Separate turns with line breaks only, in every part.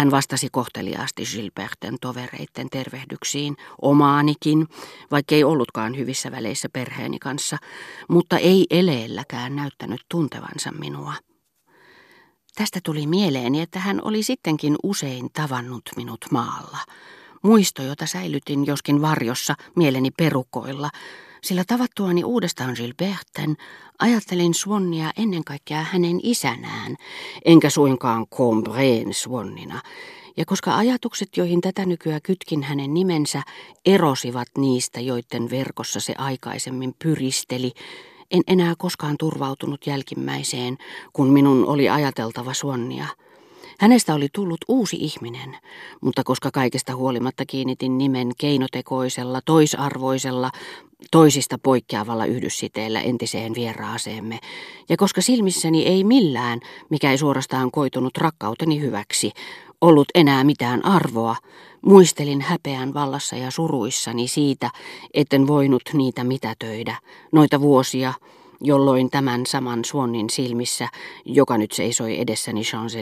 Hän vastasi kohteliaasti Gilberten tovereitten tervehdyksiin, omaanikin, vaikkei ollutkaan hyvissä väleissä perheeni kanssa, mutta ei eleelläkään näyttänyt tuntevansa minua. Tästä tuli mieleeni, että hän oli sittenkin usein tavannut minut maalla. Muisto, jota säilytin joskin varjossa mieleni perukoilla, sillä tavattuani uudestaan Gilberten ajattelin Swannia ennen kaikkea hänen isänään, enkä suinkaan Combreen Swannina, ja koska ajatukset, joihin tätä nykyä kytkin hänen nimensä, erosivat niistä, joiden verkossa se aikaisemmin pyristeli, en enää koskaan turvautunut jälkimmäiseen, kun minun oli ajateltava Swannia. Hänestä oli tullut uusi ihminen, mutta koska kaikesta huolimatta kiinnitin nimen keinotekoisella, toisarvoisella, toisista poikkeavalla yhdyssiteellä entiseen vieraaseemme, ja koska silmissäni ei millään, mikä ei suorastaan koitunut rakkauteni hyväksi, ollut enää mitään arvoa, muistelin häpeän vallassa ja suruissani siitä, etten voinut niitä mitätöidä, noita vuosia, jolloin tämän saman Suonnin silmissä, joka nyt seisoi edessäni champs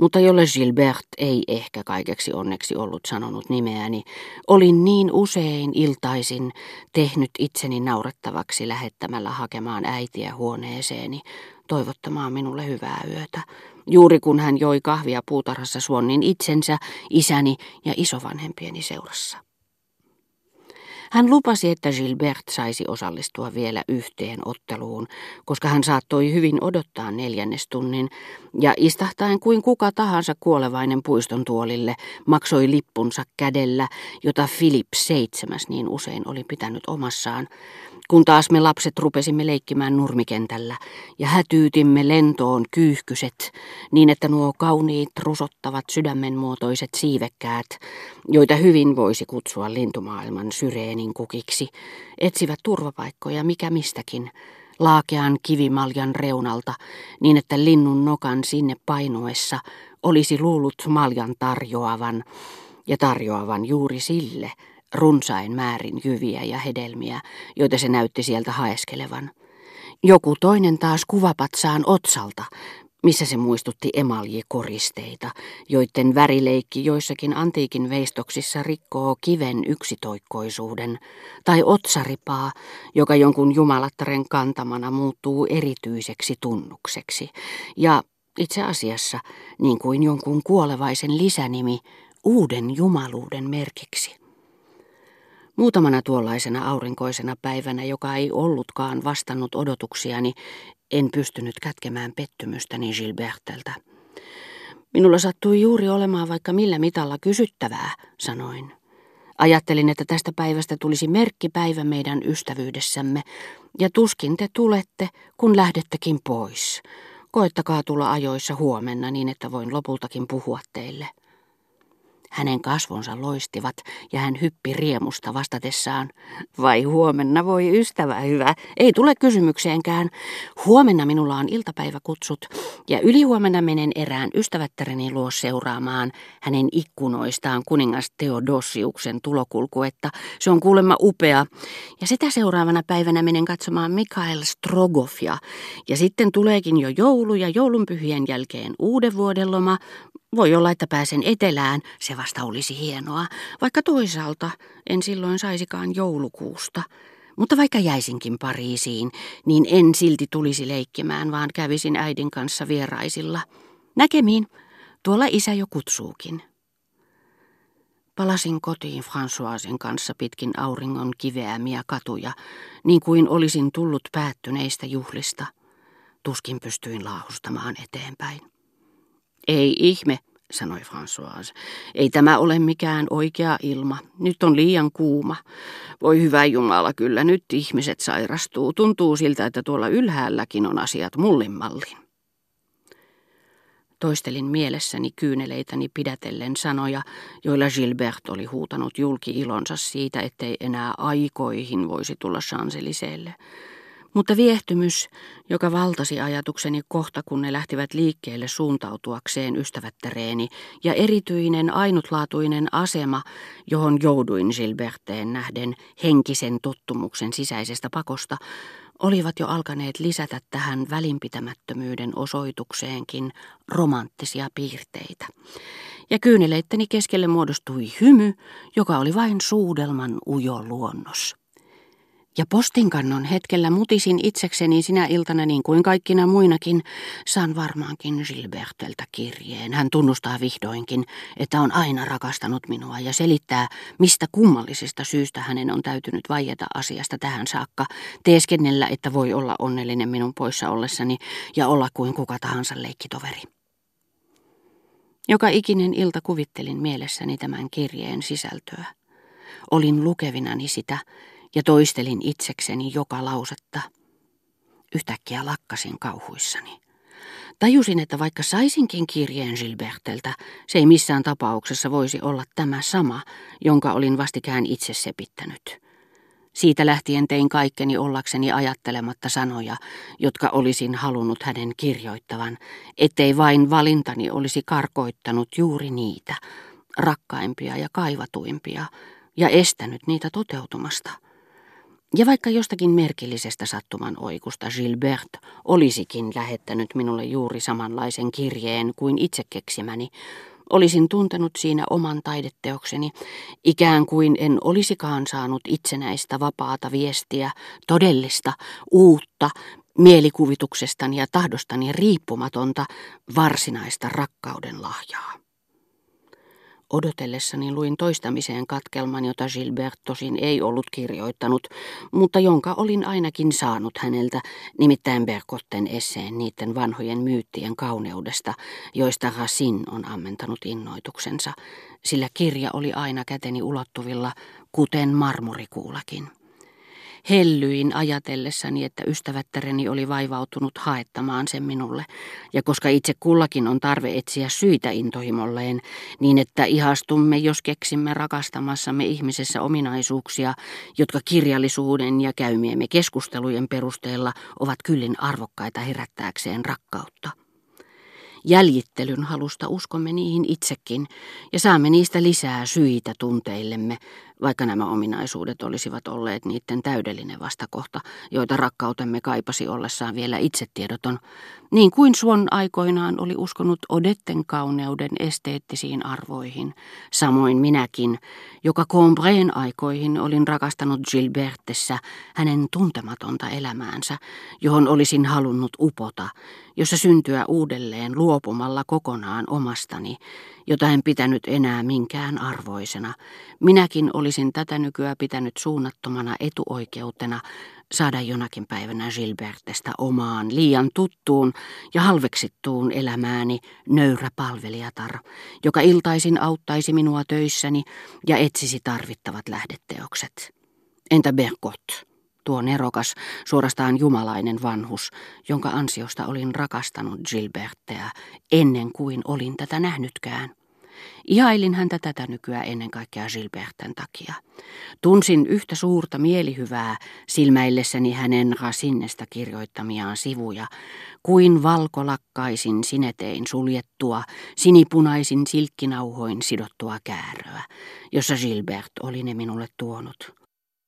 mutta jolle Gilbert ei ehkä kaikeksi onneksi ollut sanonut nimeäni, olin niin usein iltaisin tehnyt itseni naurettavaksi lähettämällä hakemaan äitiä huoneeseeni, toivottamaan minulle hyvää yötä, juuri kun hän joi kahvia puutarhassa Suonnin itsensä, isäni ja isovanhempieni seurassa. Hän lupasi, että Gilbert saisi osallistua vielä yhteen otteluun, koska hän saattoi hyvin odottaa neljännestunnin, ja istahtaen kuin kuka tahansa kuolevainen puiston tuolille, maksoi lippunsa kädellä, jota Philip seitsemäs niin usein oli pitänyt omassaan, kun taas me lapset rupesimme leikkimään nurmikentällä ja hätyytimme lentoon kyyhkyset niin, että nuo kauniit rusottavat sydämenmuotoiset siivekkäät, joita hyvin voisi kutsua lintumaailman syreenin kukiksi, etsivät turvapaikkoja mikä mistäkin, laakean kivimaljan reunalta, niin että linnun nokan sinne painuessa olisi luullut maljan tarjoavan, ja tarjoavan juuri sille, runsain määrin jyviä ja hedelmiä, joita se näytti sieltä haeskelevan. Joku toinen taas kuvapatsaan otsalta, missä se muistutti emaljikoristeita, joiden värileikki joissakin antiikin veistoksissa rikkoo kiven yksitoikkoisuuden, tai otsaripaa, joka jonkun jumalattaren kantamana muuttuu erityiseksi tunnukseksi, ja itse asiassa, niin kuin jonkun kuolevaisen lisänimi, uuden jumaluuden merkiksi. Muutamana tuollaisena aurinkoisena päivänä, joka ei ollutkaan vastannut odotuksiani, en pystynyt kätkemään pettymystäni Gilberteltä. Minulla sattui juuri olemaan vaikka millä mitalla kysyttävää, sanoin. Ajattelin, että tästä päivästä tulisi merkkipäivä meidän ystävyydessämme, ja tuskin te tulette, kun lähdettekin pois. Koettakaa tulla ajoissa huomenna niin, että voin lopultakin puhua teille. Hänen kasvonsa loistivat ja hän hyppi riemusta vastatessaan. Vai huomenna voi ystävä hyvä, ei tule kysymykseenkään. Huomenna minulla on iltapäiväkutsut ja ylihuomenna menen erään ystävättäreni luo seuraamaan hänen ikkunoistaan kuningas Theodosiuksen tulokulkuetta. Se on kuulemma upea. Ja sitä seuraavana päivänä menen katsomaan Mikael Strogofia. Ja sitten tuleekin jo joulu ja joulunpyhien jälkeen uuden vuoden loma, voi olla, että pääsen etelään, se vasta olisi hienoa, vaikka toisaalta en silloin saisikaan joulukuusta. Mutta vaikka jäisinkin Pariisiin, niin en silti tulisi leikkimään, vaan kävisin äidin kanssa vieraisilla. Näkemiin, tuolla isä jo kutsuukin. Palasin kotiin Françoisen kanssa pitkin auringon kiveämiä katuja, niin kuin olisin tullut päättyneistä juhlista. Tuskin pystyin laahustamaan eteenpäin. Ei ihme, sanoi François. Ei tämä ole mikään oikea ilma. Nyt on liian kuuma. Voi hyvä Jumala, kyllä nyt ihmiset sairastuu. Tuntuu siltä, että tuolla ylhäälläkin on asiat mullimmallin. Toistelin mielessäni kyyneleitäni pidätellen sanoja, joilla Gilbert oli huutanut julki ilonsa siitä, ettei enää aikoihin voisi tulla Chanceliseelle. Mutta viehtymys, joka valtasi ajatukseni kohta, kun ne lähtivät liikkeelle suuntautuakseen ystävättäreeni, ja erityinen ainutlaatuinen asema, johon jouduin Gilberteen nähden henkisen tottumuksen sisäisestä pakosta, olivat jo alkaneet lisätä tähän välinpitämättömyyden osoitukseenkin romanttisia piirteitä. ja kyyneleittäni keskelle muodostui hymy, joka oli vain suudelman ujo luonnos. Ja postinkannon hetkellä mutisin itsekseni sinä iltana niin kuin kaikkina muinakin, saan varmaankin Gilberteltä kirjeen. Hän tunnustaa vihdoinkin, että on aina rakastanut minua ja selittää, mistä kummallisesta syystä hänen on täytynyt vaieta asiasta tähän saakka, teeskennellä, että voi olla onnellinen minun poissa ollessani ja olla kuin kuka tahansa leikkitoveri. Joka ikinen ilta kuvittelin mielessäni tämän kirjeen sisältöä. Olin lukevinani sitä ja toistelin itsekseni joka lausetta. Yhtäkkiä lakkasin kauhuissani. Tajusin, että vaikka saisinkin kirjeen Gilberteltä, se ei missään tapauksessa voisi olla tämä sama, jonka olin vastikään itse sepittänyt. Siitä lähtien tein kaikkeni ollakseni ajattelematta sanoja, jotka olisin halunnut hänen kirjoittavan, ettei vain valintani olisi karkoittanut juuri niitä, rakkaimpia ja kaivatuimpia, ja estänyt niitä toteutumasta. Ja vaikka jostakin merkillisestä sattuman oikusta Gilbert olisikin lähettänyt minulle juuri samanlaisen kirjeen kuin itse keksimäni, olisin tuntenut siinä oman taideteokseni, ikään kuin en olisikaan saanut itsenäistä vapaata viestiä, todellista, uutta, mielikuvituksestani ja tahdostani riippumatonta, varsinaista rakkauden lahjaa. Odotellessani luin toistamiseen katkelman, jota Gilbert tosin ei ollut kirjoittanut, mutta jonka olin ainakin saanut häneltä, nimittäin Berkotten esseen niiden vanhojen myyttien kauneudesta, joista Racine on ammentanut innoituksensa, sillä kirja oli aina käteni ulottuvilla, kuten marmorikuulakin. Hellyin ajatellessani, että ystävättäreni oli vaivautunut haettamaan sen minulle, ja koska itse kullakin on tarve etsiä syitä intohimolleen, niin että ihastumme, jos keksimme rakastamassamme ihmisessä ominaisuuksia, jotka kirjallisuuden ja käymiemme keskustelujen perusteella ovat kyllin arvokkaita herättääkseen rakkautta. Jäljittelyn halusta uskomme niihin itsekin. Ja saamme niistä lisää syitä tunteillemme, vaikka nämä ominaisuudet olisivat olleet niiden täydellinen vastakohta, joita rakkautemme kaipasi ollessaan vielä itsetiedoton, niin kuin Suon aikoinaan oli uskonut Odetten kauneuden esteettisiin arvoihin, samoin minäkin, joka Combreen aikoihin olin rakastanut Gilbertessä hänen tuntematonta elämäänsä, johon olisin halunnut upota, jossa syntyä uudelleen luopumalla kokonaan omastani, jota en pitänyt enää minkään arvoisena. Minäkin olisin tätä nykyä pitänyt suunnattomana etuoikeutena saada jonakin päivänä Gilbertesta omaan, liian tuttuun ja halveksittuun elämääni nöyrä palvelijatar, joka iltaisin auttaisi minua töissäni ja etsisi tarvittavat lähdeteokset. Entä Bergot? Tuo nerokas, suorastaan jumalainen vanhus, jonka ansiosta olin rakastanut Gilbertteä ennen kuin olin tätä nähnytkään. Ihailin häntä tätä nykyään ennen kaikkea Gilberten takia. Tunsin yhtä suurta mielihyvää silmäillessäni hänen Rasinnesta kirjoittamiaan sivuja, kuin valkolakkaisin sinetein suljettua, sinipunaisin silkkinauhoin sidottua kääröä, jossa Gilbert oli ne minulle tuonut.